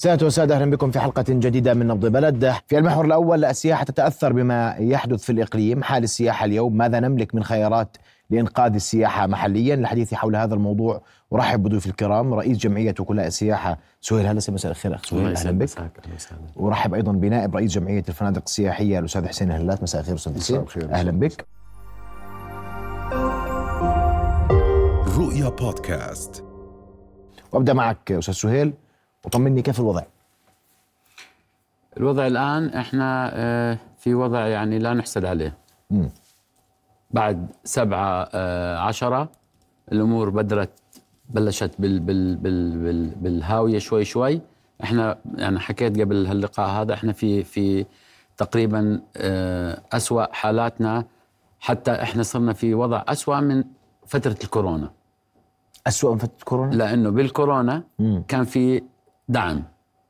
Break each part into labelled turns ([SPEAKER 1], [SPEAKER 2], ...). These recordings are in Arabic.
[SPEAKER 1] سادة وسادة أهلا بكم في حلقة جديدة من نبض بلد. في المحور الأول السياحة تتأثر بما يحدث في الإقليم حال السياحة اليوم. ماذا نملك من خيارات لإنقاذ السياحة محليا؟ للحديث حول هذا الموضوع أرحب بضيوف الكرام. رئيس جمعية وكلاء السياحة سهيل هلا مساء الخير أخ سهيل. أهلا بك. ورحب أيضا بنائب رئيس جمعية الفنادق السياحية الأستاذ حسين هلات. مساء الخير أستاذ حسين. أهلا بك.
[SPEAKER 2] رؤيا بودكاست.
[SPEAKER 1] وأبدأ معك أستاذ سهيل. وطمني كيف الوضع؟
[SPEAKER 3] الوضع الآن إحنا آه، في وضع يعني لا نحسد عليه.
[SPEAKER 1] مم.
[SPEAKER 3] بعد سبعة آه، عشرة الأمور بدرت بلشت بال بال بال بال بالهاوية شوي شوي. إحنا يعني حكيت قبل هاللقاء هذا إحنا في في تقريبا آه، أسوأ حالاتنا. حتى إحنا صرنا في وضع أسوأ من فترة الكورونا.
[SPEAKER 1] أسوأ من فترة كورونا
[SPEAKER 3] لأنه بالكورونا
[SPEAKER 1] مم.
[SPEAKER 3] كان في دعم.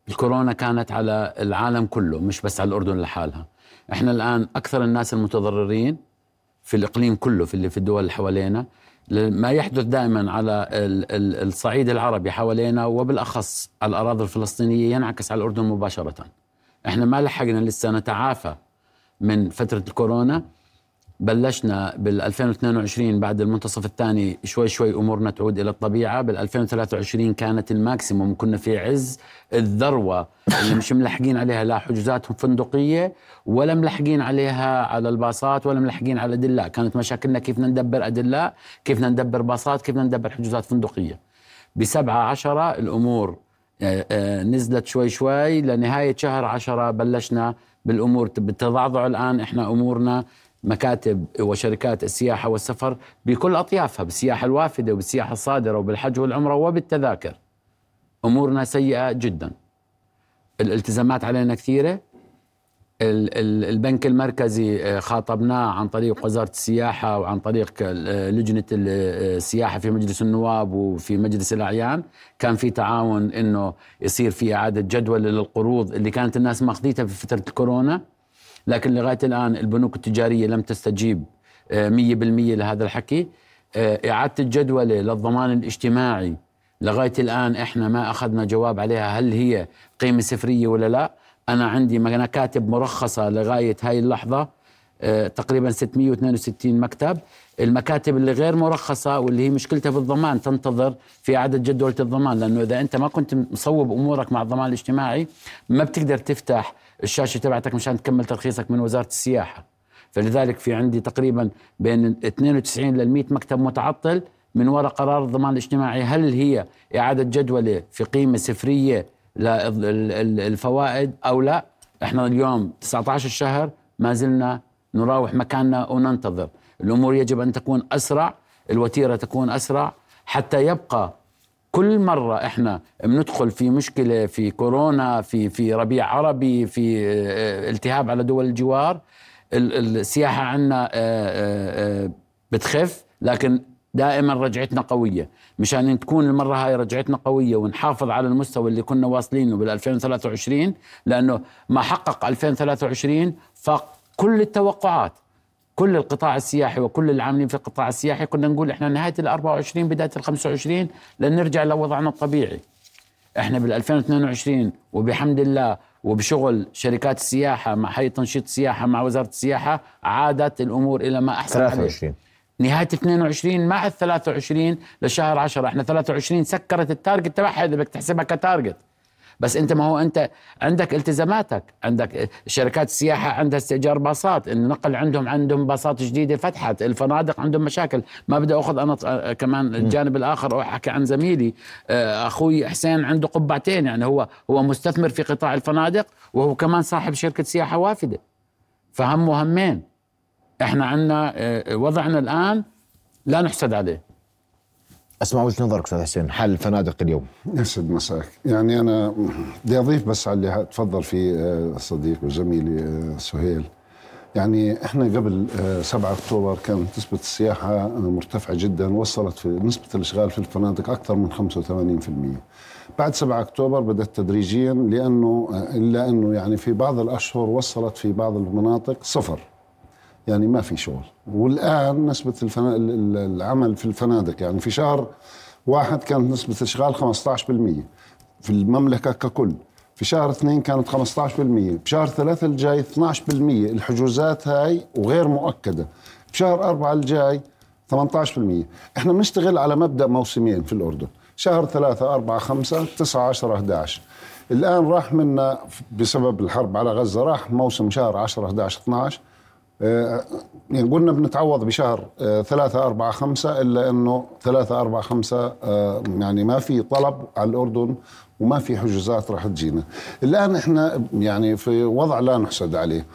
[SPEAKER 3] الكورونا كانت على العالم كله مش بس على الأردن لحالها. إحنا الآن أكثر الناس المتضررين في الإقليم كله في اللي في الدول اللي حوالينا. ما يحدث دائما على ال- ال- الصعيد العربي حوالينا وبالأخص على الأراضي الفلسطينية ينعكس على الأردن مباشرة. إحنا ما لحقنا لسه نتعافى من فترة الكورونا. بلشنا بال 2022 بعد المنتصف الثاني شوي شوي أمورنا تعود إلى الطبيعة. بال 2023 كانت الماكسيموم. كنا في عز الذروة. اللي مش ملحقين عليها لا حجوزات فندقية ولا ملحقين عليها على الباصات ولا ملحقين على الادلاء كانت مشاكلنا كيف بدنا ندبر ادلاء كيف بدنا ندبر باصات كيف بدنا ندبر حجوزات فندقية. بسبعة عشرة الأمور آه، آه، نزلت شوي شوي. لنهاية شهر عشرة بلشنا بالأمور. بالتضعضع الآن إحنا أمورنا. مكاتب وشركات السياحة والسفر بكل أطيافها بالسياحة الوافدة وبالسياحة الصادرة وبالحج والعمرة وبالتذاكر. أمورنا سيئة جدا. الالتزامات علينا كثيرة. ال- ال- البنك المركزي آه، خاطبناه عن طريق وزارة السياحة وعن طريق آه، لجنة آه، السياحة في مجلس النواب وفي مجلس الأعيان. كان في تعاون إنه يصير في إعادة جدول للقروض اللي كانت الناس ماخذيتها في فترة الكورونا. لكن لغاية الآن البنوك التجارية لم تستجيب آه، مية بالمية لهذا الحكي. آه، إعادة الجدولة للضمان الاجتماعي. لغاية الآن إحنا ما أخذنا جواب عليها هل هي قيمة سفرية ولا لا. أنا عندي مكاتب مرخصة لغاية هاي اللحظة آه، تقريبا 662 مكتب. المكاتب اللي غير مرخصة واللي هي مشكلتها بالضمان تنتظر في إعادة جدولة الضمان لأنه إذا أنت ما كنت مصوب أمورك مع الضمان الاجتماعي ما بتقدر تفتح الشاشة تبعتك مشان تكمل ترخيصك من وزارة السياحة. فلذلك في عندي تقريبا بين 92 لل 100 مكتب متعطل من وراء قرار الضمان الاجتماعي. هل هي إعادة جدولة في قيمة سفرية للفوائد أو لا؟ إحنا اليوم 19 الشهر ما زلنا نراوح مكاننا وننتظر. الأمور يجب أن تكون أسرع الوتيرة تكون أسرع حتى يبقى كل مرة إحنا بندخل في مشكلة في كورونا في في ربيع عربي في آه، التهاب على دول الجوار ال- السياحة عندنا آه، بتخف لكن دائما رجعتنا قوية. مشان تكون المرة هاي رجعتنا قوية ونحافظ على المستوى اللي كنا واصلينه بال 2023 لأنه ما حقق 2023 فاق كل التوقعات. كل القطاع السياحي وكل العاملين في القطاع السياحي كنا نقول إحنا نهاية ال 24 بداية ال 25 لن نرجع لوضعنا الطبيعي. إحنا بال 2022 وبحمد الله وبشغل شركات السياحة مع هيئة تنشيط السياحة مع وزارة السياحة عادت الأمور إلى ما أحسن عليه.
[SPEAKER 1] 23
[SPEAKER 3] نهاية 22 مع ال 23 لشهر 10 إحنا 23 سكرت ال target تبعها إذا بدك تحسبها ك target بس انت ما هو انت عندك التزاماتك عندك شركات السياحه عندها استئجار باصات النقل عندهم عندهم باصات جديدة فتحت الفنادق عندهم مشاكل. ما بدي أخذ أنا آه، كمان الجانب الآخر وأحكي عن زميلي. آه، أخوي حسين عنده قبعتين يعني هو هو مستثمر في قطاع الفنادق وهو كمان صاحب شركة سياحة وافدة. فهم وهمين. إحنا عندنا آه، وضعنا الآن لا نحسد عليه.
[SPEAKER 1] أسمع وجهة نظرك أستاذ حسين حال الفنادق اليوم؟
[SPEAKER 4] يسعد مساك. يعني أنا بدي أضيف بس على اللي تفضل فيه آه، صديقي وزميلي آه، سهيل. يعني إحنا قبل آه، 7 أكتوبر كانت نسبة السياحة آه، مرتفعة جدا وصلت في نسبة الإشغال في الفنادق أكثر من 85% بعد 7 أكتوبر بدأت تدريجيا لأنه آه، إلا أنه يعني في بعض الأشهر وصلت في بعض المناطق صفر. يعني ما في شغل. والآن نسبة الفنا... ال- ال- العمل في الفنادق يعني في شهر واحد كانت نسبة الإشغال 15% في المملكة ككل. في شهر اثنين كانت 15% بشهر ثلاثة الجاي 12% الحجوزات هاي وغير مؤكدة. بشهر أربعة الجاي 18% إحنا بنشتغل على مبدأ موسمين في الأردن. شهر ثلاثة أربعة خمسة تسعة عشرة 11 الآن راح منا بسبب الحرب على غزة راح موسم شهر 10 11 12 يعني قلنا بنتعوض بشهر آه، ثلاثة أربعة خمسة إلا أنه ثلاثة أربعة خمسة آه، يعني ما في طلب على الأردن وما في حجوزات راح تجينا. الآن إحنا يعني في وضع لا نحسد عليه.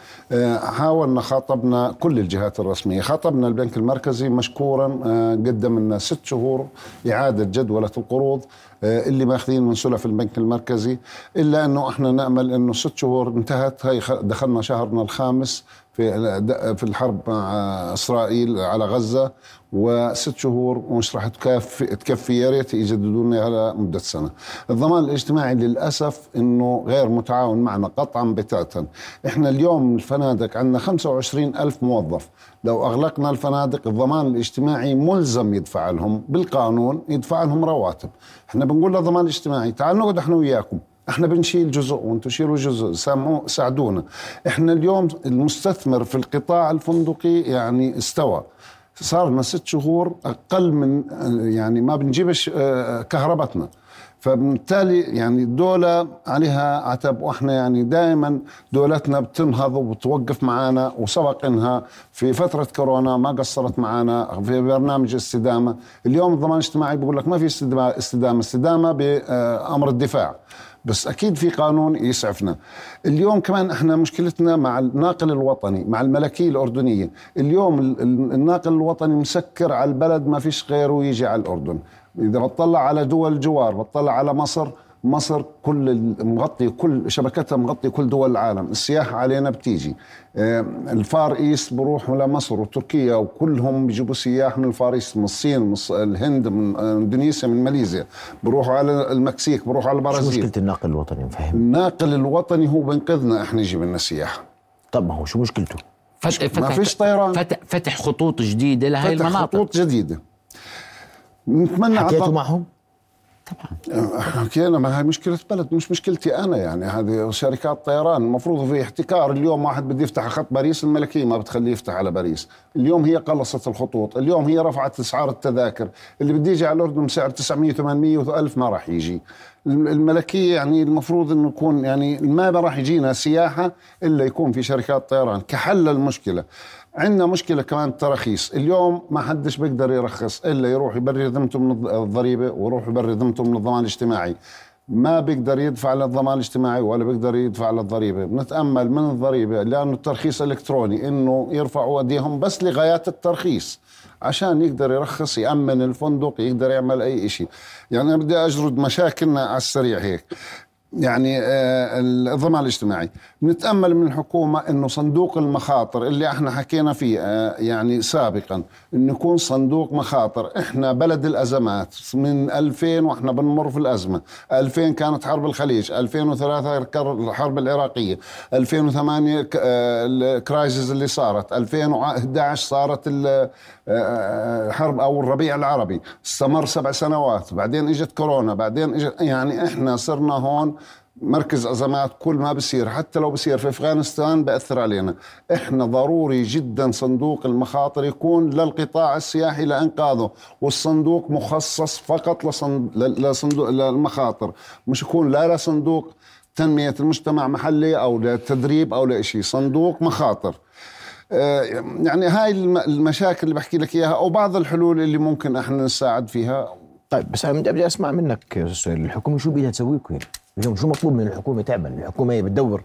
[SPEAKER 4] حاولنا خاطبنا كل الجهات الرسمية خاطبنا البنك المركزي مشكورا قدم لنا ست شهور إعادة جدولة القروض اللي ماخذين من سلف البنك المركزي إلا أنه إحنا نأمل أنه ست شهور انتهت هي دخلنا شهرنا الخامس في في الحرب مع إسرائيل على غزة وست شهور ومش راح تكفي تكفي يا ريت يجددوا لنا على مده سنة. الضمان الاجتماعي للأسف إنه غير متعاون معنا قطعا بتاتا. إحنا اليوم الفنادق عندنا 25 ألف موظف، لو أغلقنا الفنادق الضمان الاجتماعي ملزم يدفع لهم بالقانون يدفع لهم رواتب. إحنا بنقول للضمان الاجتماعي تعالوا نقعد إحنا وياكم إحنا بنشيل جزء وأنتم شيلوا جزء ساعدونا. إحنا اليوم المستثمر في القطاع الفندقي يعني استوى. صار لنا ست شهور أقل من يعني ما بنجيبش آه، كهربتنا فبالتالي يعني الدولة عليها عتب وإحنا يعني دائما دولتنا بتنهض وبتوقف معنا وسبق إنها في فترة كورونا ما قصرت معنا في برنامج استدامة. اليوم الضمان الاجتماعي بيقول لك ما في استدامة استدامة, استدامة بأمر الدفاع. بس أكيد في قانون يسعفنا. اليوم كمان إحنا مشكلتنا مع الناقل الوطني مع الملكية الأردنية. اليوم الناقل الوطني مسكر على البلد ما فيش غيره يجي على الأردن. إذا بتطلع على دول الجوار بتطلع على مصر مصر كل مغطي كل شبكتها مغطي كل دول العالم. السياحة علينا بتيجي. ال Far East بروحوا لمصر وتركيا وكلهم بيجيبوا سياح من ال Far East من الصين من الهند من إندونيسيا من ماليزيا. بروحوا على المكسيك بروحوا على البرازيل.
[SPEAKER 1] شو مشكلة الناقل الوطني؟ مفهم
[SPEAKER 4] الناقل الوطني هو بينقذنا إحنا يجيب لنا سياحة
[SPEAKER 1] طب ما هو شو مشكلته؟
[SPEAKER 3] فتح ما فيش طيران. فتح, فتح خطوط جديدة لهي المناطق.
[SPEAKER 4] خطوط جديدة.
[SPEAKER 1] نتمنى حكيتوا معهم؟
[SPEAKER 4] طبعا. حكينا ما هي مشكلة بلد مش مشكلتي أنا يعني هذه شركات طيران المفروض في احتكار اليوم واحد بده يفتح خط باريس الملكية ما بتخليه يفتح على باريس. اليوم هي قلصت الخطوط اليوم هي رفعت أسعار التذاكر. اللي بده يجي على الأردن بسعر 900 800 و1000 ما راح يجي. الملكية يعني المفروض إنه يكون يعني ما راح يجينا سياحة إلا يكون في شركات طيران. كحل المشكلة. عندنا مشكلة كمان التراخيص اليوم ما حدش بيقدر يرخص إلا يروح يبرر ذمته من الضريبة ويروح يبرر ذمته من الضمان الاجتماعي. ما بيقدر يدفع للضمان الاجتماعي ولا بيقدر يدفع للضريبة. بنتأمل من الضريبة لأنه الترخيص الإلكتروني إنه يرفعوا أيديهم بس لغايات الترخيص عشان يقدر يرخص يأمن الفندق يقدر يعمل أي شيء يعني أنا بدي أجرد مشاكلنا على السريع هيك. يعني آه، الضمان الاجتماعي. نتأمل من الحكومة إنه صندوق المخاطر اللي إحنا حكينا فيه آه، يعني سابقا انه يكون صندوق مخاطر. إحنا بلد الأزمات من 2000 وإحنا بنمر في الأزمة. 2000 كانت حرب الخليج 2003 الحرب العراقية 2008 آه، الكرايسيس اللي صارت 2011 صارت الحرب أو الربيع العربي. استمر سبع سنوات بعدين إجت كورونا بعدين اجت يعني إحنا صرنا هون مركز أزمات كل ما بصير حتى لو بصير في أفغانستان بأثر علينا. إحنا ضروري جدا صندوق المخاطر يكون للقطاع السياحي لأنقاذه والصندوق مخصص فقط لصندوق للمخاطر. مش يكون لا لصندوق تنمية المجتمع محلي أو لتدريب أو لشيء صندوق مخاطر. آه، يعني هاي المشاكل اللي بحكي لك إياها أو بعض الحلول اللي ممكن إحنا نساعد فيها.
[SPEAKER 1] طيب بس أنا بدي أسمع منك الحكومة شو بدها تسوي اليوم شو مطلوب من الحكومة؟ تعمل. الحكومة هي بتدور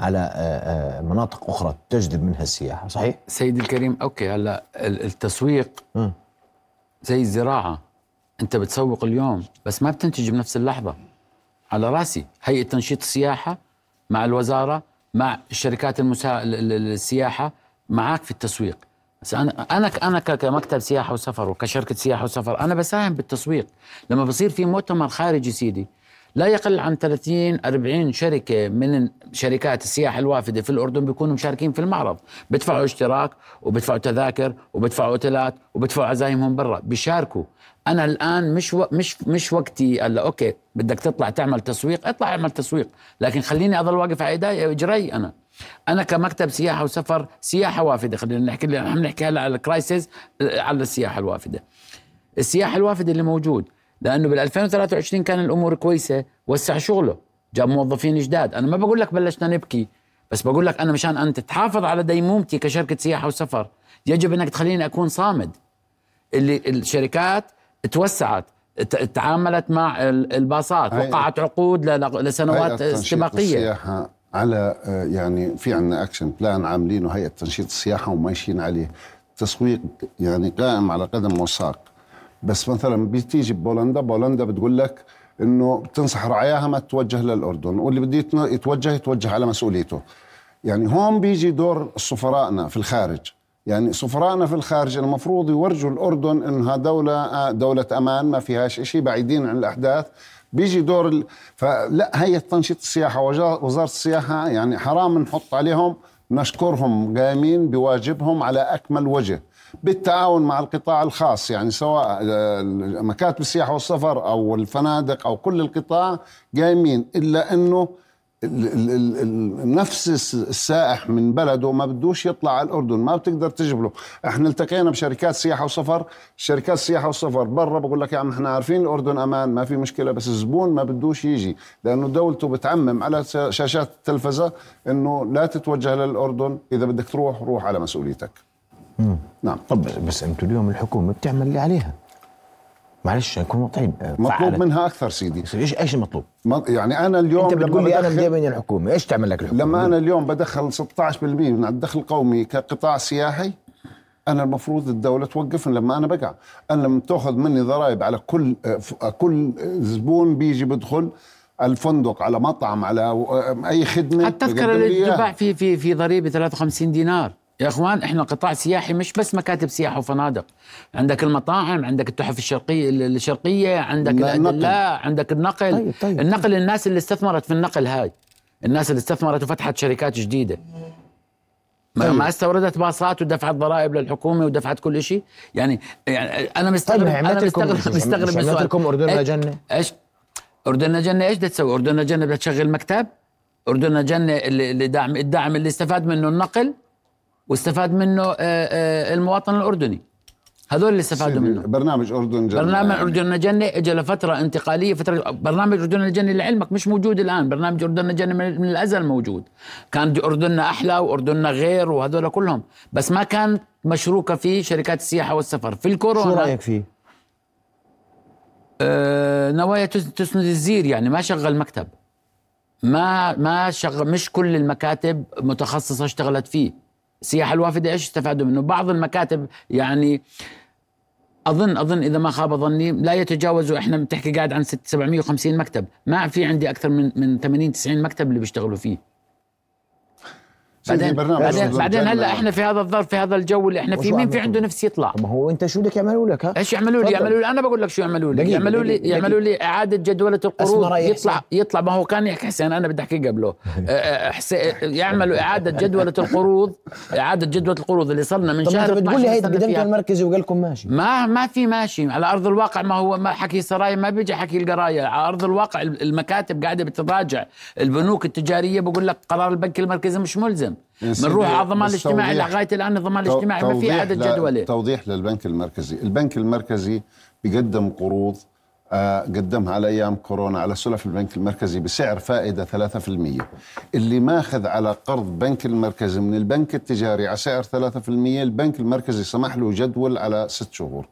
[SPEAKER 1] على آه، آه، مناطق أخرى تجذب منها السياحة صحيح؟
[SPEAKER 3] سيدي الكريم أوكي هلا التسويق م. زي الزراعة. أنت بتسوق اليوم بس ما بتنتج بنفس اللحظة. على رأسي هيئة تنشيط السياحة مع الوزارة مع الشركات المسا... السياحة معك في التسويق. بس أنا أنا أنا كمكتب سياحة وسفر وكشركة سياحة وسفر أنا بساهم بالتسويق. لما بصير في مؤتمر خارجي سيدي لا يقل عن 30 40 شركة من شركات السياحة الوافدة في الأردن بيكونوا مشاركين في المعرض. بدفعوا اشتراك وبدفعوا تذاكر وبدفعوا أوتيلات وبدفعوا عزايمهم برا. بيشاركوا. أنا الآن مش و... مش مش وقتي هلا أوكي بدك تطلع تعمل تسويق اطلع اعمل تسويق. لكن خليني أضل واقف على إيدي إجري أنا. أنا كمكتب سياحة وسفر سياحة وافدة. خلينا نحكي عم نحكي هلا على الكرايسيس على السياحة الوافدة. السياحة الوافدة اللي موجود. لأنه بال 2023 كان الأمور كويسة وسع شغله جاب موظفين جداد. أنا ما بقول لك بلشنا نبكي بس بقول لك أنا مشان أنت تحافظ على ديمومتي كشركة سياحة وسفر يجب إنك تخليني أكون صامد. اللي الشركات توسعت تعاملت مع الباصات وقعت عقود لسنوات استباقية.
[SPEAKER 4] السياحة على آه، يعني في عندنا action plan عاملينه هيئة تنشيط السياحة وماشيين عليه. تسويق يعني قائم على قدم وساق. بس مثلا بتيجي ببولندا بولندا بتقول لك إنه بتنصح رعاياها ما تتوجه للأردن واللي بده يتوجه يتوجه على مسؤوليته. يعني هون بيجي دور سفرائنا في الخارج. يعني سفرائنا في الخارج المفروض يورجوا الأردن أنها دولة دولة أمان ما فيهاش شيء بعيدين عن الأحداث. بيجي دور ال... فلا هي تنشيط السياحة وزارة السياحة يعني حرام نحط عليهم نشكرهم قايمين بواجبهم على أكمل وجه. بالتعاون مع القطاع الخاص يعني سواء آه، مكاتب السياحة والسفر أو الفنادق أو كل القطاع قايمين إلا أنه نفس السائح من بلده ما بدوش يطلع على الأردن ما بتقدر تجيب له. إحنا التقينا بشركات سياحة وسفر شركات السياحه والسفر برا بقول لك يا عم إحنا عارفين الأردن أمان ما في مشكلة بس الزبون ما بدوش يجي لأنه دولته بتعمم على شاشات التلفزة إنه لا تتوجه للأردن إذا بدك تروح روح على مسؤوليتك.
[SPEAKER 1] مم. نعم طب بس أنتم اليوم الحكومة بتعمل اللي عليها. معلش نكون واضحين
[SPEAKER 4] مطلوب منها أكثر سيدي.
[SPEAKER 1] إيش إيش المطلوب؟
[SPEAKER 4] يعني أنا اليوم
[SPEAKER 1] أنت بتقول لي أنا بدي من الحكومة إيش تعمل لك الحكومة؟
[SPEAKER 4] لما أنا اليوم بدخل 16% من الدخل القومي كقطاع سياحي أنا المفروض الدولة توقفني لما أنا بقع. أنا لما تأخذ مني ضرائب على كل كل زبون بيجي بدخل الفندق على مطعم على أي خدمة
[SPEAKER 3] حتى تذكر الاتباع في في في ضريبة 53 دينار. يا أخوان إحنا قطاع سياحي مش بس مكاتب سياحة وفنادق. عندك المطاعم عندك التحف الشرقيه الشرقية عندك لا عندك النقل. طيب طيب النقل طيب. الناس اللي استثمرت في النقل هاي. الناس اللي استثمرت وفتحت شركات جديدة. طيب. ما استوردت باصات ودفعت ضرائب للحكومة ودفعت كل شيء يعني يعني أنا مستغرب طيب أنا مستغرب مستغرب
[SPEAKER 1] من السؤال لكم اردننا جنة؟
[SPEAKER 3] إيش؟ اردننا جنة إيش بدها تسوي؟ اردننا جنة بدها تشغل مكتب؟ اردننا جنة اللي دعم الدعم اللي استفاد منه النقل؟ واستفاد منه آه، آه، المواطن الأردني. هذول اللي استفادوا منه.
[SPEAKER 4] برنامج أردن
[SPEAKER 3] جنة برنامج يعني. أردن جنة اجى لفترة انتقالية فترة برنامج أردن جنة لعلمك مش موجود الآن. برنامج أردن جنة من الأزل موجود. كان أردننا أحلى وأردننا غير وهذول كلهم. بس ما كان مشروكة فيه شركات السياحة والسفر. في الكورونا
[SPEAKER 1] شو رأيك فيه؟
[SPEAKER 3] آه نوايا تسند الزير يعني. ما شغل مكتب. ما ما شغل مش كل المكاتب متخصصة اشتغلت فيه. السياحه الوافده إيش استفادوا منه؟ بعض المكاتب يعني اظن أظن إذا ما خاب ظني لا يتجاوزوا إحنا بتحكي قاعد عن 750 مكتب، ما في عندي أكثر من من 80 90 مكتب اللي بيشتغلوا فيه. بعدين بعدين, بعدين هلا إحنا في هذا الظرف في هذا الجو اللي إحنا فيه مين في عنده نفس يطلع؟
[SPEAKER 1] ما هو أنت شو بدك يعملوا لك ها؟
[SPEAKER 3] إيش يعملوا لي؟ يعملوا لي أنا بقول لك شو يعملوا لي. يعملوا لي يعملوا لي إعادة جدوله القروض. يطلع يطلع. ما هو كان يحكي حسين أنا بدي أحكي قبله. أه، أه، يعملوا إعادة جدوله القروض. إعادة جدوله القروض اللي صرنا من شهر
[SPEAKER 1] طب بتقول لي هي قدمت المركزي وقال لكم ماشي.
[SPEAKER 3] ما ما في ماشي. على أرض الواقع ما هو ما حكي السرايا ما بيجي حكي القرايه على أرض الواقع المكاتب قاعدة بتراجع البنوك التجارية بقول لك قرار البنك المركزي مش ملزم. بنروح على الضمان الاجتماعي لغاية الآن الضمان الاجتماعي ما في عدد جدولة
[SPEAKER 4] توضيح للبنك المركزي. البنك المركزي بيقدم قروض آه قدمها على أيام كورونا على سلف البنك المركزي بسعر فائدة 3% اللي ماخذ على قرض بنك المركزي من البنك التجاري على سعر 3% البنك المركزي سمح له جدول على ست شهور.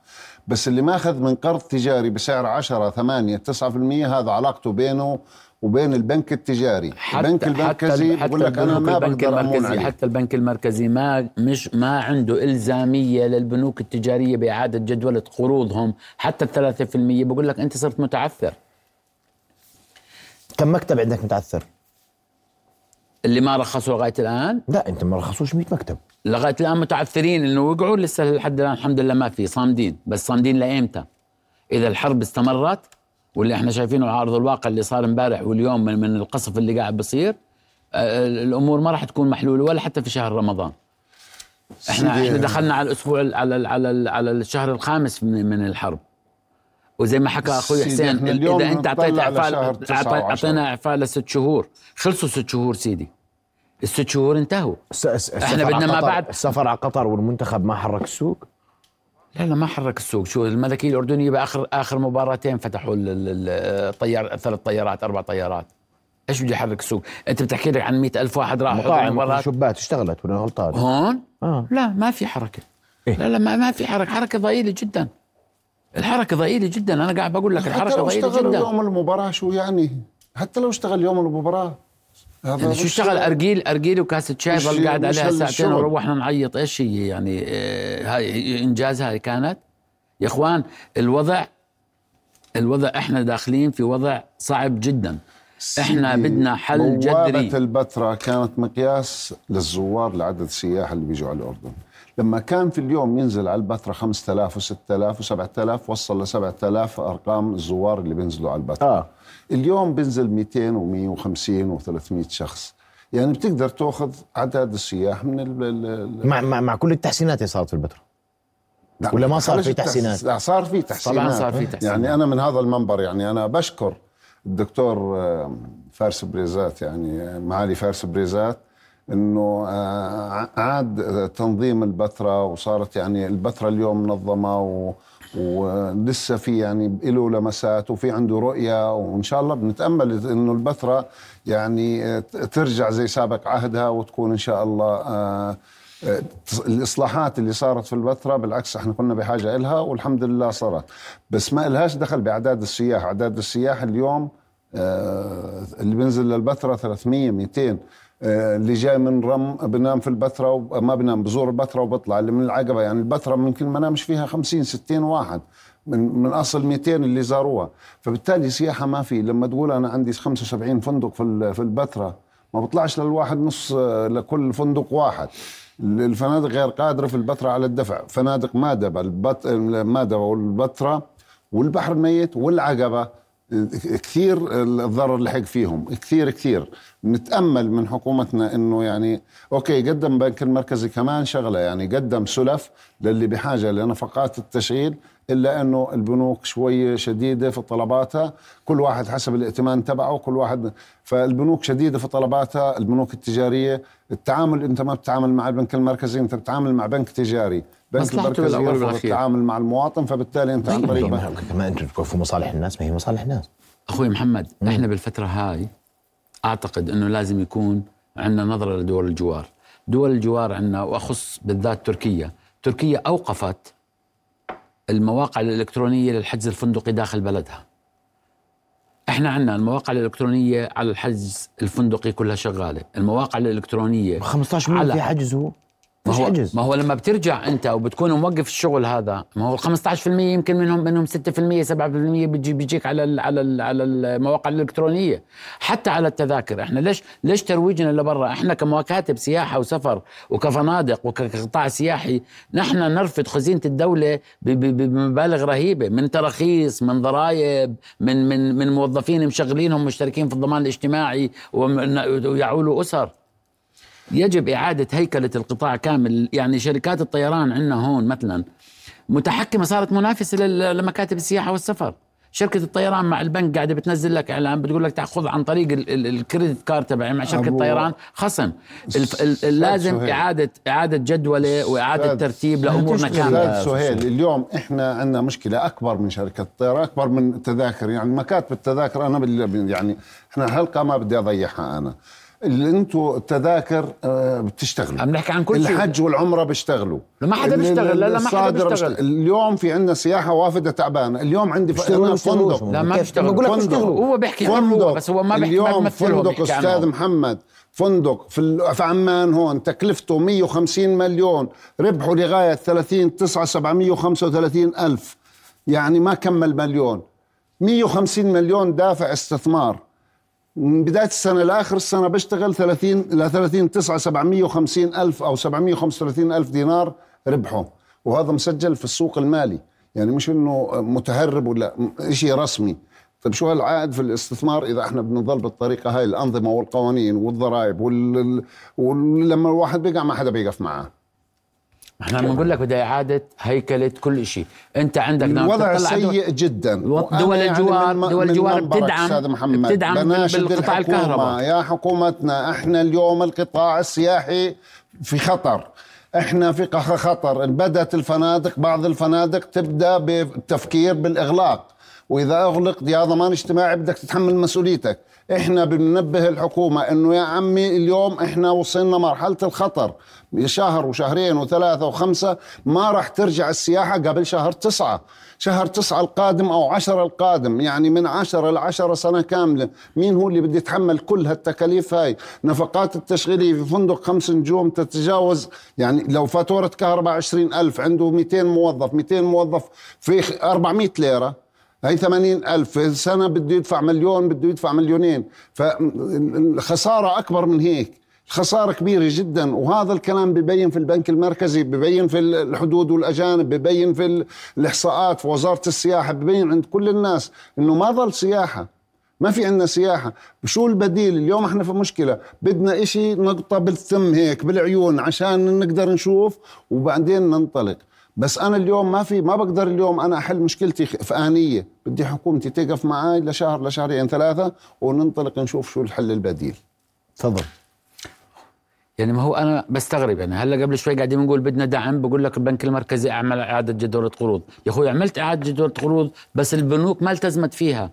[SPEAKER 4] بس اللي ماخذ من قرض تجاري بسعر 10 8 9% هذا علاقته بينه وبين البنك التجاري.
[SPEAKER 3] حتى البنك المركزي بقول لك أنا ما بقدر امون عليه حتى البنك المركزي ما مش ما عنده إلزامية للبنوك التجارية بإعادة جدولة قروضهم. حتى ال 3% بقول لك أنت صرت متعثر.
[SPEAKER 1] كم مكتب عندك متعثر؟
[SPEAKER 3] اللي ما رخصوا لغاية الآن؟
[SPEAKER 1] لا أنت ما رخصوش 100 مكتب.
[SPEAKER 3] لغاية الآن متعثرين. إنه وقعوا لسه لحد الآن الحمد لله ما في. صامدين. بس صامدين لإيمتى؟ إذا الحرب استمرت واللي إحنا شايفينه على ارض الواقع اللي صار امبارح واليوم من, من القصف اللي قاعد بصير آه، الأمور ما راح تكون محلولة ولا حتى في شهر رمضان. إحنا إحنا دخلنا على الأسبوع على على على الشهر الخامس من, من الحرب. وزي ما حكى
[SPEAKER 4] أخوي
[SPEAKER 3] حسين إذا
[SPEAKER 4] أنت أعطيت
[SPEAKER 3] اعفاء. أعطينا إعفاء لست شهور. خلصوا ست شهور سيدي. الست شهور انتهوا.
[SPEAKER 1] السفر
[SPEAKER 3] بدنا ما بعد-
[SPEAKER 1] السفر على قطر والمنتخب ما حرك السوق؟
[SPEAKER 3] لا لا ما حرك السوق. شو الملكية الأردنية بآخر آخر مباراتين فتحوا ال- ال- الطيار ثلاث طيارات أربع طيارات. إيش بده يحرك السوق؟ أنت بتحكي لك عن مئة ألف واحد راح
[SPEAKER 1] مطاعم شبات اشتغلت ولا غلطان؟
[SPEAKER 3] هون؟
[SPEAKER 1] آه.
[SPEAKER 3] لا ما في حركة.
[SPEAKER 1] إيه؟
[SPEAKER 3] لا لا ما, ما في حركة. حركة ضئيلة جدا. الحركة ضئيلة جدا. أنا قاعد بقول لك
[SPEAKER 4] حتى
[SPEAKER 3] الحركه
[SPEAKER 4] لو
[SPEAKER 3] ضئيلة
[SPEAKER 4] اشتغل
[SPEAKER 3] جدا.
[SPEAKER 4] يوم المباراة شو يعني؟ حتى لو اشتغل يوم المباراة. هذا
[SPEAKER 3] يعني شو اشتغل؟ ارجيل أرجيل وكاسة شاي ضل قاعد عليها ساعتين. وروحنا نعيط إيش هي يعني؟ آه، هاي إنجاز هاي كانت؟ يا إخوان الوضع الوضع إحنا داخلين في وضع صعب جدا.
[SPEAKER 4] إحنا
[SPEAKER 3] بدنا حل جذري.
[SPEAKER 4] البتراء كانت مقياس للزوار لعدد السياح اللي بيجوا على الأردن. لما كان في اليوم ينزل على البتراء 5000 و6000 و7000 وصل ل 7000 أرقام الزوار اللي بينزلوا على البتراء.
[SPEAKER 1] آه.
[SPEAKER 4] اليوم بينزل 200 و150 و300 شخص يعني بتقدر تأخذ عدد السياح من ال ال- ال-
[SPEAKER 1] مع, مع, مع كل التحسينات اللي صارت في البتراء
[SPEAKER 4] لا،
[SPEAKER 1] ولا ما صار في تحسينات؟
[SPEAKER 4] لا صار في تحسينات
[SPEAKER 3] طبعاً صار في تحسينات.
[SPEAKER 4] يعني أنا من هذا المنبر يعني أنا بشكر الدكتور فارس بريزات يعني معالي فارس بريزات إنه آه، عاد تنظيم البتراء وصارت يعني البتراء اليوم منظمة و ولسه في يعني له لمسات وفي عنده رؤية وإن شاء الله بنتأمل إنه البتراء يعني آه، ترجع زي سابق عهدها وتكون إن شاء الله آه، الإصلاحات اللي صارت في البتراء بالعكس إحنا كنا بحاجة لها والحمد لله صارت. بس ما لهاش دخل بأعداد السياح. أعداد السياح اليوم اللي بينزل للبتراء 300 200 آه، اللي جاي من رم بنام في البتراء وما بنام بزور البتراء وبطلع اللي من العقبة يعني البتراء ممكن ما نامش فيها 50 60 واحد من من أصل 200 اللي زاروها. فبالتالي سياحة ما في. لما تقول أنا عندي 75 فندق في في البتراء ما بطلعش للواحد نص آه، لكل فندق واحد. الفنادق غير قادرة في البتراء على الدفع. فنادق مادبه البت... مادبه والبتراء والبحر الميت والعقبة كثير الضرر لحق فيهم كثير كثير. نتأمل من حكومتنا إنه يعني أوكي قدم بنك المركزي كمان شغلة يعني قدم سلف للي بحاجة لنفقات التشغيل إلا إنه البنوك شوية شديدة في طلباتها. كل واحد حسب الائتمان تبعه كل واحد فالبنوك شديدة في طلباتها البنوك التجارية. التعامل أنت ما بتتعامل مع البنك المركزي أنت بتتعامل مع بنك تجاري. بنك
[SPEAKER 3] مصلحته
[SPEAKER 4] المركزي يرفض. التعامل مع المواطن فبالتالي أنت عن
[SPEAKER 1] طيب
[SPEAKER 4] طريق
[SPEAKER 1] ما- كمان أنتم توقفوا مصالح الناس ما هي مصالح الناس.
[SPEAKER 3] أخوي محمد إحنا بالفترة هاي أعتقد إنه لازم يكون عندنا نظرة لدول الجوار. دول الجوار عندنا وأخص بالذات تركيا. تركيا أوقفت المواقع الإلكترونية للحجز الفندقي داخل بلدها. إحنا عندنا المواقع الإلكترونية على الحجز الفندقي كلها شغالة. المواقع الإلكترونية
[SPEAKER 1] 15 مليون
[SPEAKER 3] على-
[SPEAKER 1] في حجز هو؟
[SPEAKER 3] ما هو
[SPEAKER 1] حجز
[SPEAKER 3] ما هو لما بترجع أنت وبتكون موقف الشغل هذا ما هو ال 15% يمكن منهم منهم 6% 7% بيجي بيجيك على ال على ال على المواقع الإلكترونية. حتى على التذاكر. إحنا ليش ليش ترويجنا لبرا؟ إحنا كمكاتب سياحة وسفر وكفنادق وكقطاع سياحي نحن نرفض خزينة الدولة بمبالغ رهيبة. من تراخيص من ضرائب من من من موظفين مشغلينهم مشتركين في الضمان الاجتماعي ويعولوا أسر. يجب إعادة هيكلة القطاع كامل. يعني شركات الطيران عندنا هون مثلا متحكمة صارت منافسة لمكاتب السياحة والسفر. شركة الطيران مع البنك قاعدة بتنزل لك إعلان بتقول لك تأخذ عن طريق ال- ال- الكريدت كارد تبعي مع شركة الطيران. خصم. الف- ال- ال- لازم
[SPEAKER 4] سهيل.
[SPEAKER 3] إعادة إعادة جدولة وإعادة ترتيب لأمورنا. كاملة.
[SPEAKER 4] سهيل اليوم إحنا عندنا مشكلة أكبر من شركة الطيران أكبر من التذاكر. يعني مكاتب التذاكر بال- يعني إحنا الحلقة ما بدي أضيعها أنا. اللي أنتم التذاكر آه، بتشتغلوا
[SPEAKER 3] عم نحكي عن كل شيء.
[SPEAKER 4] الحج والعمرة بيشتغلوا
[SPEAKER 3] ما حدا بيشتغل، لا، لا، ما حدا بيشتغل.
[SPEAKER 4] بيشت- اليوم في عندنا سياحة وافدة تعبانة اليوم عندي
[SPEAKER 1] بيشتغلوا.
[SPEAKER 4] فندق
[SPEAKER 3] لا ما
[SPEAKER 1] كيف؟
[SPEAKER 3] بيشتغل
[SPEAKER 1] بقول لك
[SPEAKER 3] فندق.
[SPEAKER 1] بيشتغلوا.
[SPEAKER 3] هو بيحكي عن هو بس هو ما بيحكي ما
[SPEAKER 4] اليوم فندق. أستاذ محمد فندق في, في عمان هون تكلفته 150 مليون ربحه لغاية 30 9 735 ألف يعني ما كمل مليون 150 مليون دافع استثمار من بداية السنة لآخر السنة بشتغل 30 ل 30 9 750 ألف أو 735 ألف دينار ربحه. وهذا مسجل في السوق المالي. يعني مش إنه متهرب ولا شيء رسمي. طيب شو هالعائد في الاستثمار إذا إحنا بنضل بالطريقة هاي؟ الأنظمة والقوانين والضرائب وال... ولما الواحد بيقع ما حدا بيقف معه.
[SPEAKER 3] إحنا بنقول لك بدها إعادة هيكلة كل شيء أنت عندك نعم
[SPEAKER 4] الوضع سيء جدا.
[SPEAKER 3] دول
[SPEAKER 4] وأنا
[SPEAKER 3] الجوار-
[SPEAKER 4] من-
[SPEAKER 3] دول الجوار بتدعم-
[SPEAKER 4] أستاذ محمد.
[SPEAKER 3] بتدعم بالقطاع الكهرباء.
[SPEAKER 4] يا حكومتنا إحنا اليوم القطاع السياحي في خطر. إحنا في خطر. بدأت الفنادق بعض الفنادق تبدأ بالتفكير بالإغلاق. وإذا اغلق يا ضمان اجتماعي بدك تتحمل مسؤوليتك. إحنا بننبه الحكومة إنه يا عمي اليوم إحنا وصلنا مرحلة الخطر. شهر وشهرين وثلاثة وخمسة ما راح ترجع السياحة قبل شهر تسعة. شهر تسعة القادم أو عشرة القادم يعني من عشرة لعشرة سنة كاملة. مين هو اللي بده يتحمل كل هالتكاليف هاي؟ نفقات التشغيلية في فندق خمس نجوم تتجاوز يعني لو فاتورة كهرباء عشرين ألف عنده 200 موظف. 200 موظف في 400 ليرة. هي 80 ألف السنة بده يدفع مليون بده يدفع مليونين. فالخسارة أكبر من هيك. خسارة كبيرة جدا. وهذا الكلام ببين في البنك المركزي ببين في الحدود والأجانب ببين في ال- الإحصاءات في وزارة السياحة ببين عند كل الناس إنه ما ظل سياحة. ما في عندنا سياحة. شو البديل؟ اليوم إحنا في مشكلة. بدنا إشي نقطة بالثم هيك بالعيون عشان نقدر نشوف وبعدين ننطلق. بس أنا اليوم ما في ما بقدر اليوم أنا أحل مشكلتي في آنية بدي حكومتي تقف معي لشهر لشهرين ثلاثة وننطلق نشوف شو الحل البديل.
[SPEAKER 1] تفضل.
[SPEAKER 3] يعني ما هو أنا بستغرب يعني هلأ قبل شوي قاعدين بنقول بدنا دعم بقول لك البنك المركزي أعمل إعادة جدوله قروض. يا أخوي عملت إعادة جدوله قروض بس البنوك ما التزمت فيها.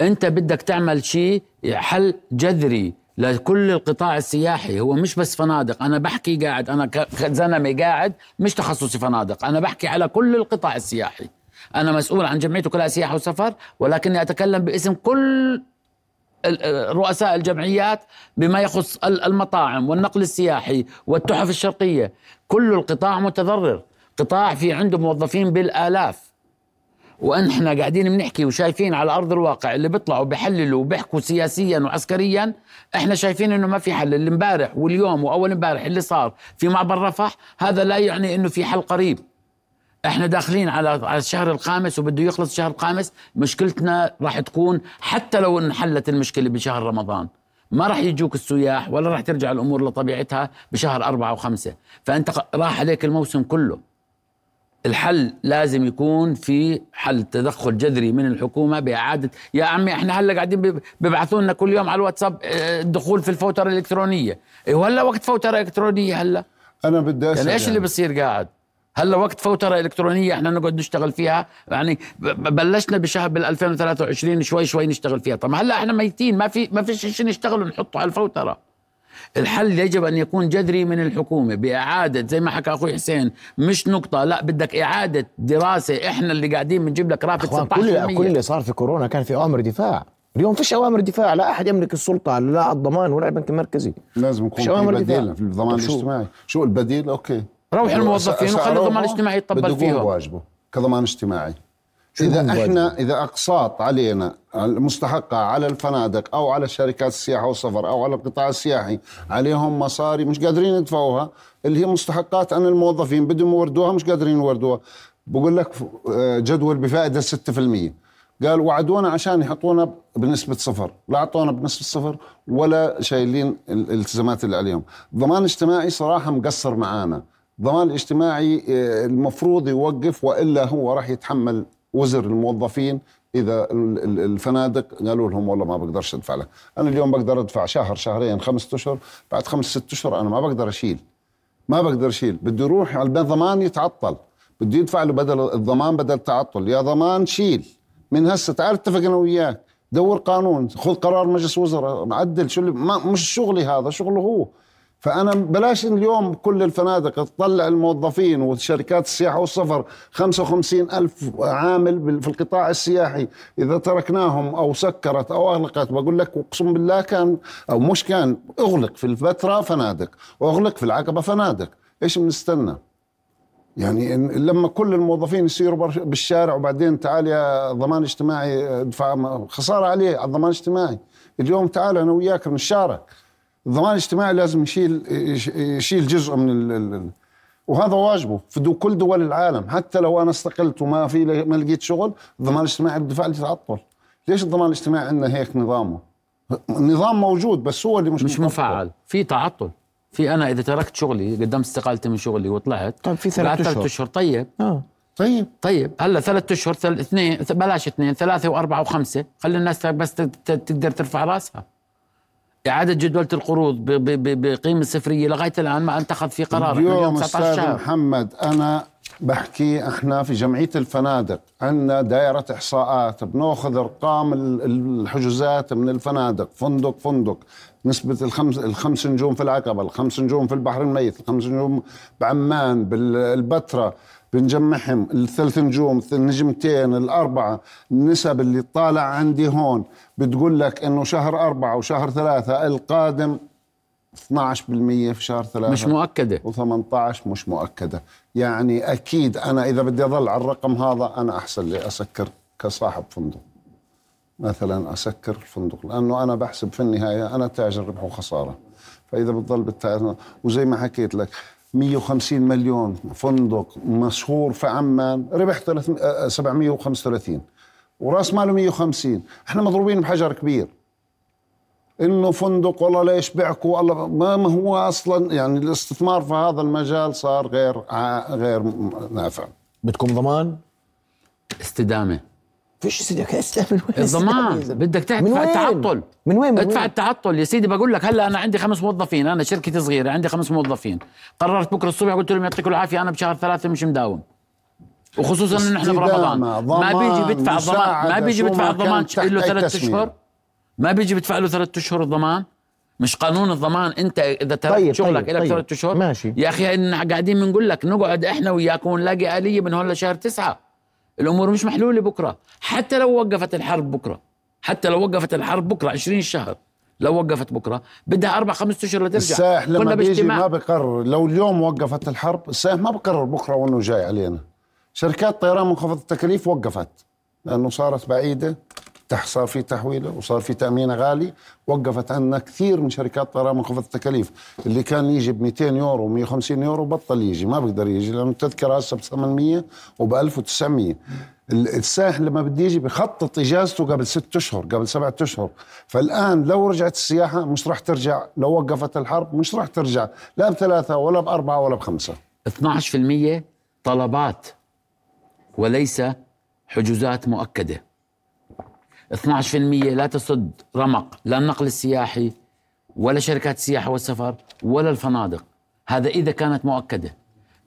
[SPEAKER 3] أنت بدك تعمل شيء حل جذري. لكل القطاع السياحي. هو مش بس فنادق. أنا بحكي قاعد أنا كزلمة قاعد مش تخصصي فنادق. أنا بحكي على كل القطاع السياحي. أنا مسؤول عن جمعيته كلها سياحة وسفر ولكني أتكلم باسم كل ال- رؤساء الجمعيات بما يخص ال- المطاعم والنقل السياحي والتحف الشرقية. كل القطاع متضرر. قطاع في عنده موظفين بالآلاف. ونحن قاعدين بنحكي وشايفين على أرض الواقع اللي بيطلعوا بيحللوا وبيحكوا سياسيا وعسكريا إحنا شايفين إنه ما في حل. اللي امبارح واليوم وأول امبارح اللي صار في معبر رفح هذا لا يعني إنه في حل قريب. إحنا داخلين على الشهر الخامس وبده يخلص الشهر الخامس مشكلتنا راح تكون حتى لو انحلت المشكلة بشهر رمضان. ما راح يجوك السياح ولا راح ترجع الأمور لطبيعتها بشهر أربعة وخمسة. فأنت راح عليك الموسم كله. الحل لازم يكون في حل تدخل جذري من الحكومة باعاده يا عمي إحنا هلا قاعدين بيب- بيبعثوا لنا كل يوم على الواتساب الدخول في الفوترة الإلكترونية. إيه وهلا وقت فوترة إلكترونية هلا؟
[SPEAKER 4] أنا بدي
[SPEAKER 3] يعني
[SPEAKER 4] اسال
[SPEAKER 3] إيش اللي بصير قاعد؟ هلا وقت فوترة إلكترونية إحنا نقعد نشتغل فيها يعني بلشنا بشهر بال 2023 شوي شوي نشتغل فيها. طب هلا إحنا ميتين ما في ما فيش شيء نشتغل ونحطه على الفوترة. الحل يجب أن يكون جذري من الحكومة بإعادة زي ما حكى أخوي حسين مش نقطة لا بدك إعادة دراسة إحنا اللي قاعدين بنجيب لك رافد
[SPEAKER 1] أخوان
[SPEAKER 3] 16%
[SPEAKER 1] كل كل اللي صار في كورونا كان في أوامر دفاع. اليوم فيش أوامر دفاع لا أحد يملك السلطة لا على الضمان ولا البنك المركزي.
[SPEAKER 4] لازم يكون في بديل
[SPEAKER 1] دفاع.
[SPEAKER 4] في الضمان؟ الاجتماعي. شو البديل؟ أوكي.
[SPEAKER 3] روح الموظفين وخلي الضمان الاجتماعي
[SPEAKER 4] يقوم
[SPEAKER 3] فيهم.
[SPEAKER 4] بواجبه كضمان اجتماعي.
[SPEAKER 1] إذا
[SPEAKER 4] إحنا إذا أقساط علينا المستحقة على الفنادق أو على شركات السياحة والسفر أو على القطاع السياحي عليهم مصاري مش قادرين يدفعوها اللي هي مستحقات عن الموظفين بدهم يوردوها مش قادرين يوردوها. بقول لك آه، جدول بفائدة 6% قال وعدونا عشان يحطونا بنسبة صفر. لا أعطونا بنسبة صفر ولا شايلين ال- الالتزامات اللي عليهم. الضمان الاجتماعي صراحة مقصر معانا. الضمان الاجتماعي آه، المفروض يوقف وإلا هو راح يتحمل وزر الموظفين ال- الفنادق قالوا لهم والله ما بقدرش أدفع لك. أنا اليوم بقدر أدفع شهر شهرين خمسة أشهر بعد خمس ست أشهر أنا ما بقدر أشيل. ما بقدر أشيل. بده يروح على الضمان يتعطل. بده يدفع له بدل الضمان بدل التعطل. يا ضمان شيل. من هسه تعال اتفق أنا وياك. دور قانون خذ قرار مجلس وزراء عدل. شو اللي ما مش شغلي هذا شغله هو. فأنا بلاش اليوم كل الفنادق تطلع الموظفين وشركات السياحة والسفر. 55 ألف عامل في القطاع السياحي. إذا تركناهم أو سكرت أو أغلقت بقول لك أقسم بالله كان أو مش كان أغلق في الفترة فنادق واغلق في العقبة فنادق. إيش بنستنى؟ يعني لما كل الموظفين يصيروا بالشارع وبعدين تعال يا ضمان اجتماعي ادفع خسارة عليه على الضمان الاجتماعي. اليوم تعال أنا وياك نشارك. الضمان الاجتماعي لازم يشيل يش- يشيل جزء من ال ال وهذا واجبه في دو كل دول العالم. حتى لو أنا استقلت وما في ما لقيت شغل الضمان الاجتماعي بدفع لي تعطل ليش الضمان الاجتماعي عندنا هيك نظامه؟ النظام موجود بس هو اللي مش
[SPEAKER 3] مش. مفعل في تعطل. في أنا إذا تركت شغلي قدمت استقالتي من شغلي وطلعت
[SPEAKER 1] طيب في ثلاث
[SPEAKER 3] بعد ثلاث
[SPEAKER 1] أشهر.
[SPEAKER 3] أشهر طيب.
[SPEAKER 1] آه.
[SPEAKER 4] طيب.
[SPEAKER 3] طيب. هلا ثلاث أشهر ثل... اثنين بلاش اثنين ثلاثة وأربعة وخمسة. خلي الناس بس ت- ت- تقدر ترفع رأسها. إعادة جدولة القروض بقيمة صفرية لغاية الآن ما اتخذ في قرار
[SPEAKER 4] اليوم
[SPEAKER 3] 19
[SPEAKER 4] أستاذ
[SPEAKER 3] شهر.
[SPEAKER 4] محمد أنا بحكي إحنا في جمعية الفنادق. عندنا دائرة إحصاءات بنأخذ أرقام ال- ال- الحجوزات من الفنادق. فندق فندق. نسبة الخمس الخمس نجوم في العقبة، الخمس نجوم في البحر الميت، الخمس نجوم بعمان، بالبتراء، بنجمعهم الثلاث نجوم النجمتين الأربعة. النسب اللي طالع عندي هون بتقول لك إنه شهر أربعة وشهر ثلاثة القادم 12% في شهر ثلاثة.
[SPEAKER 3] مش مؤكدة.
[SPEAKER 4] و18 مش مؤكدة. يعني أكيد أنا إذا بدي أظل على الرقم هذا أنا أحسن لي أسكر كصاحب فندق. مثلا أسكر الفندق لأنه أنا بحسب في النهاية أنا تاجر ربح وخسارة. فإذا بتضل بالتاجر وزي ما حكيت لك 150 مليون فندق مشهور في عمان. ربح 300 آه، 735 وراس ماله 150 إحنا مضروبين بحجر كبير. انه فندق والله ليش بعكوا؟ والله ما ما هو أصلا يعني الاستثمار في هذا المجال صار غير ع- غير نافع.
[SPEAKER 1] بدكم ضمان؟
[SPEAKER 3] استدامة.
[SPEAKER 1] فيش من وين؟
[SPEAKER 3] الضمان بدك
[SPEAKER 1] زلمة؟ من
[SPEAKER 3] تدفع
[SPEAKER 1] وين؟
[SPEAKER 3] التعطل
[SPEAKER 1] من وين؟ من
[SPEAKER 3] ادفع
[SPEAKER 1] وين؟
[SPEAKER 3] التعطل يا سيدي بقول لك هلا أنا عندي خمس موظفين أنا شركتي صغيرة عندي خمس موظفين قررت بكرة الصبح قلت لهم يعطيكم العافية أنا بشهر ثلاثة مش مداوم وخصوصا انه إحنا برمضان ما بيجي
[SPEAKER 4] ضمان،
[SPEAKER 3] بيدفع الضمان ما بيجي
[SPEAKER 4] ما
[SPEAKER 3] الضمان له ثلاث. أشهر ما بيجي بيدفع له ثلاث أشهر الضمان مش قانون الضمان أنت إذا تركت
[SPEAKER 1] طيب،
[SPEAKER 3] شغلك
[SPEAKER 1] طيب،
[SPEAKER 3] لك
[SPEAKER 1] طيب.
[SPEAKER 3] ثلاث أشهر
[SPEAKER 1] ماشي.
[SPEAKER 3] يا أخي قاعدين بنقول لك نقعد إحنا وياكم ونلاقي آلية من هون لشهر تسعة الأمور مش محلولة بكرة. حتى لو وقفت الحرب بكرة حتى لو وقفت الحرب بكرة 20 شهر لو وقفت بكرة بدها أربع خمس أشهر لترجع.
[SPEAKER 4] السائح لما
[SPEAKER 3] كنا
[SPEAKER 4] بيجي ما بقرر. لو اليوم وقفت الحرب السائح ما بقرر بكرة وإنه جاي علينا. شركات طيران منخفض التكاليف وقفت لأنه صارت بعيدة. صار في تحويلة وصار في تامين غالي وقفت عنا كثير من شركات طيران منخفض التكاليف. اللي كان يجي ب 200 يورو 150 يورو بطل يجي ما بيقدر يجي لأنه التذكرة هسه ب 800 وب 1900 ال- السائح لما بده يجي بخطط إجازته قبل ست أشهر قبل سبعة أشهر. فالآن لو رجعت السياحة مش راح ترجع لو وقفت الحرب مش راح ترجع لا بثلاثة ولا بأربعة ولا بخمسة.
[SPEAKER 3] 12% طلبات وليس حجوزات مؤكدة. 12% لا تصد رمق لا النقل السياحي ولا شركات السياحة والسفر ولا الفنادق. هذا إذا كانت مؤكدة.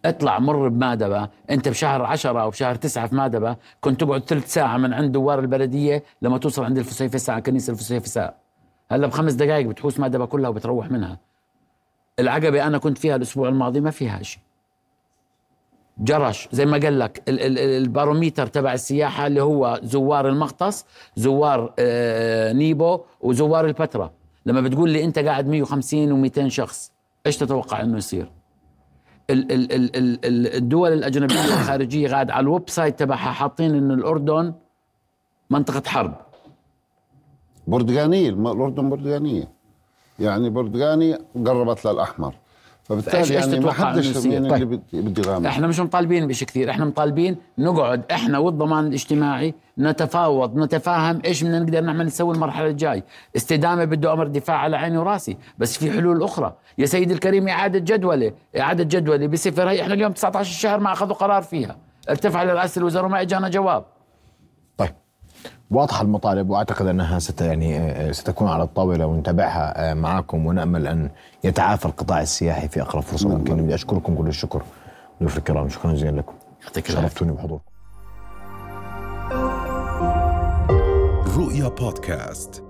[SPEAKER 3] اطلع مر بمادبة. أنت بشهر عشرة أو بشهر تسعة في مادبة كنت تقعد ثلث ساعة من عند دوار البلدية لما توصل عند الفسيفساء كنيسة الفسيفساء هلا بخمس دقائق بتحوس مادبة كلها وبتروح منها. العقبة أنا كنت فيها الأسبوع الماضي ما فيها شيء. جرش زي ما قال لك ال- ال- ال- ال barometer تبع السياحة اللي هو زوار المغطس زوار آه، نيبو وزوار البتراء لما بتقول لي أنت قاعد 150 و200 شخص إيش تتوقع إنه يصير؟ ال- ال- ال- ال- ال- الدول الأجنبية الخارجيه قاعد على ال website تبعها حاطين انه الأردن منطقة حرب.
[SPEAKER 4] برتقانيه الم- الأردن برتقانيه يعني برتقاني قربت للأحمر.
[SPEAKER 3] فإيش-
[SPEAKER 4] فبالتالي يعني ما حدش؟ مين
[SPEAKER 3] طيب.
[SPEAKER 4] اللي بده- يغامر
[SPEAKER 3] إحنا مش مطالبين بشيء كثير. إحنا مطالبين نقعد إحنا والضمان الاجتماعي نتفاوض نتفاهم إيش بدنا نقدر نعمل نسوي المرحلة الجاي. استدامة بده أمر دفاع على عيني وراسي بس في حلول أخرى. يا سيدي الكريم إعادة جدولة. إعادة جدولة بصفر. هي إحنا اليوم 19 شهر ما أخذوا قرار فيها. ارتفع لرئاسه الوزراء وما إجانا جواب.
[SPEAKER 1] واضحة المطالب وأعتقد أنها ست يعني آه، ستكون على الطاولة ونتابعها آه، معكم ونأمل أن يتعافى القطاع السياحي في أقرب فرصة ممكنة. بدي أشكركم كل الشكر ضيوف الكرام. شكرا جزيلا لكم.
[SPEAKER 3] يعطيك العافية.
[SPEAKER 1] شرفتوني بحضوركم.
[SPEAKER 2] رؤيا بودكاست.